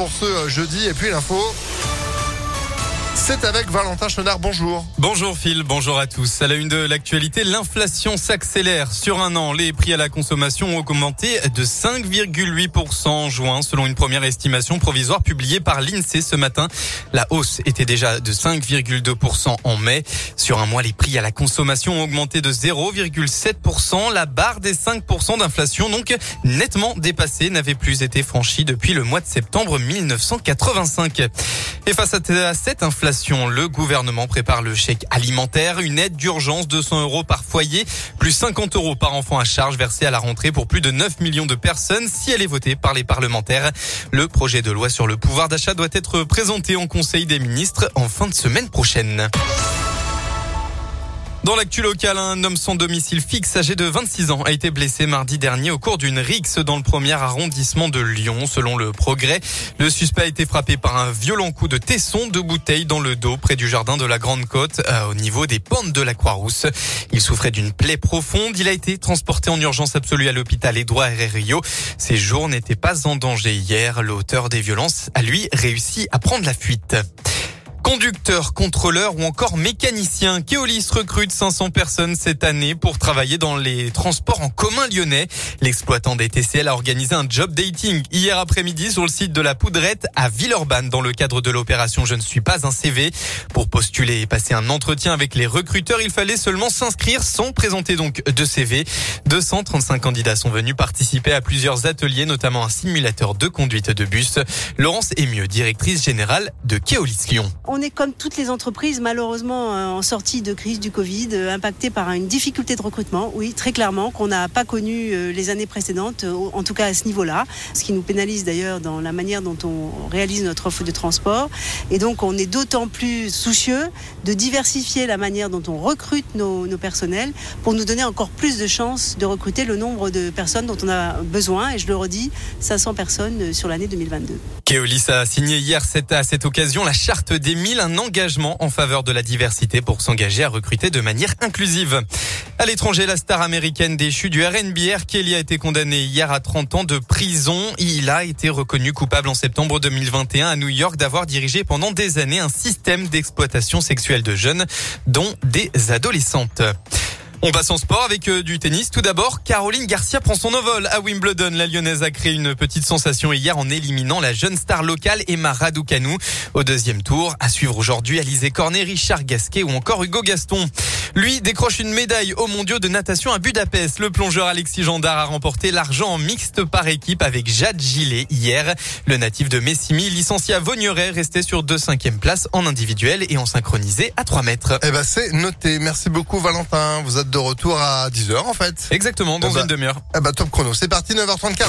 pour ce euh, jeudi. Et puis l'info. C'est avec Valentin Chenard. Bonjour. Bonjour Phil, bonjour à tous. À la une de l'actualité, l'inflation s'accélère. Sur un an, les prix à la consommation ont augmenté de 5,8% en juin, selon une première estimation provisoire publiée par l'INSEE ce matin. La hausse était déjà de 5,2% en mai. Sur un mois, les prix à la consommation ont augmenté de 0,7%. La barre des 5% d'inflation, donc nettement dépassée, n'avait plus été franchie depuis le mois de septembre 1985. Et face à cette inflation, le gouvernement prépare le chèque alimentaire, une aide d'urgence de 200 euros par foyer, plus 50 euros par enfant à charge versée à la rentrée pour plus de 9 millions de personnes si elle est votée par les parlementaires. Le projet de loi sur le pouvoir d'achat doit être présenté en Conseil des ministres en fin de semaine prochaine. Dans l'actu local, un homme sans domicile fixe âgé de 26 ans a été blessé mardi dernier au cours d'une rixe dans le premier arrondissement de Lyon. Selon le progrès, le suspect a été frappé par un violent coup de tesson de bouteille dans le dos près du jardin de la Grande Côte euh, au niveau des pentes de la Croix-Rousse. Il souffrait d'une plaie profonde. Il a été transporté en urgence absolue à l'hôpital Édouard Herrerio. Ses jours n'étaient pas en danger hier. L'auteur des violences a lui réussi à prendre la fuite. Conducteurs, contrôleurs ou encore mécaniciens, Keolis recrute 500 personnes cette année pour travailler dans les transports en commun lyonnais. L'exploitant des TCL a organisé un job dating hier après-midi sur le site de la Poudrette à Villeurbanne dans le cadre de l'opération Je ne suis pas un CV. Pour postuler et passer un entretien avec les recruteurs, il fallait seulement s'inscrire sans présenter donc de CV. 235 candidats sont venus participer à plusieurs ateliers, notamment un simulateur de conduite de bus. Laurence Emieux, directrice générale de Keolis Lyon on est comme toutes les entreprises, malheureusement euh, en sortie de crise du Covid, euh, impacté par une difficulté de recrutement, oui, très clairement, qu'on n'a pas connu euh, les années précédentes, en tout cas à ce niveau-là, ce qui nous pénalise d'ailleurs dans la manière dont on réalise notre offre de transport. Et donc on est d'autant plus soucieux de diversifier la manière dont on recrute nos, personnels pour nous donner encore plus de chances de recruter le nombre de personnes dont on a besoin. Et je le redis, 500 personnes sur l'année 2022. Keolis a signé hier à cette occasion la charte des un engagement en faveur de la diversité pour s'engager à recruter de manière inclusive. À l'étranger, la star américaine déchue du RNBR, Kelly a été condamné hier à 30 ans de prison. Il a été reconnu coupable en septembre 2021 à New York d'avoir dirigé pendant des années un système d'exploitation sexuelle de jeunes, dont des adolescentes. On passe en sport avec euh, du tennis. Tout d'abord, Caroline Garcia prend son envol à Wimbledon. La Lyonnaise a créé une petite sensation hier en éliminant la jeune star locale Emma Raducanu au deuxième tour. À suivre aujourd'hui, Alizé Cornet, Richard Gasquet ou encore Hugo Gaston. Lui décroche une médaille aux mondiaux de natation à Budapest. Le plongeur Alexis Gendard a remporté l'argent en mixte par équipe avec Jade Gillet hier. Le natif de Messimi, licencié à Vaugneray, restait sur deux cinquièmes places en individuel et en synchronisé à 3 mètres. Eh ben, c'est noté. Merci beaucoup, Valentin. Vous êtes de retour à 10h, en fait. Exactement, dans eh ben, une demi-heure. Eh ben, top chrono. C'est parti, 9h34.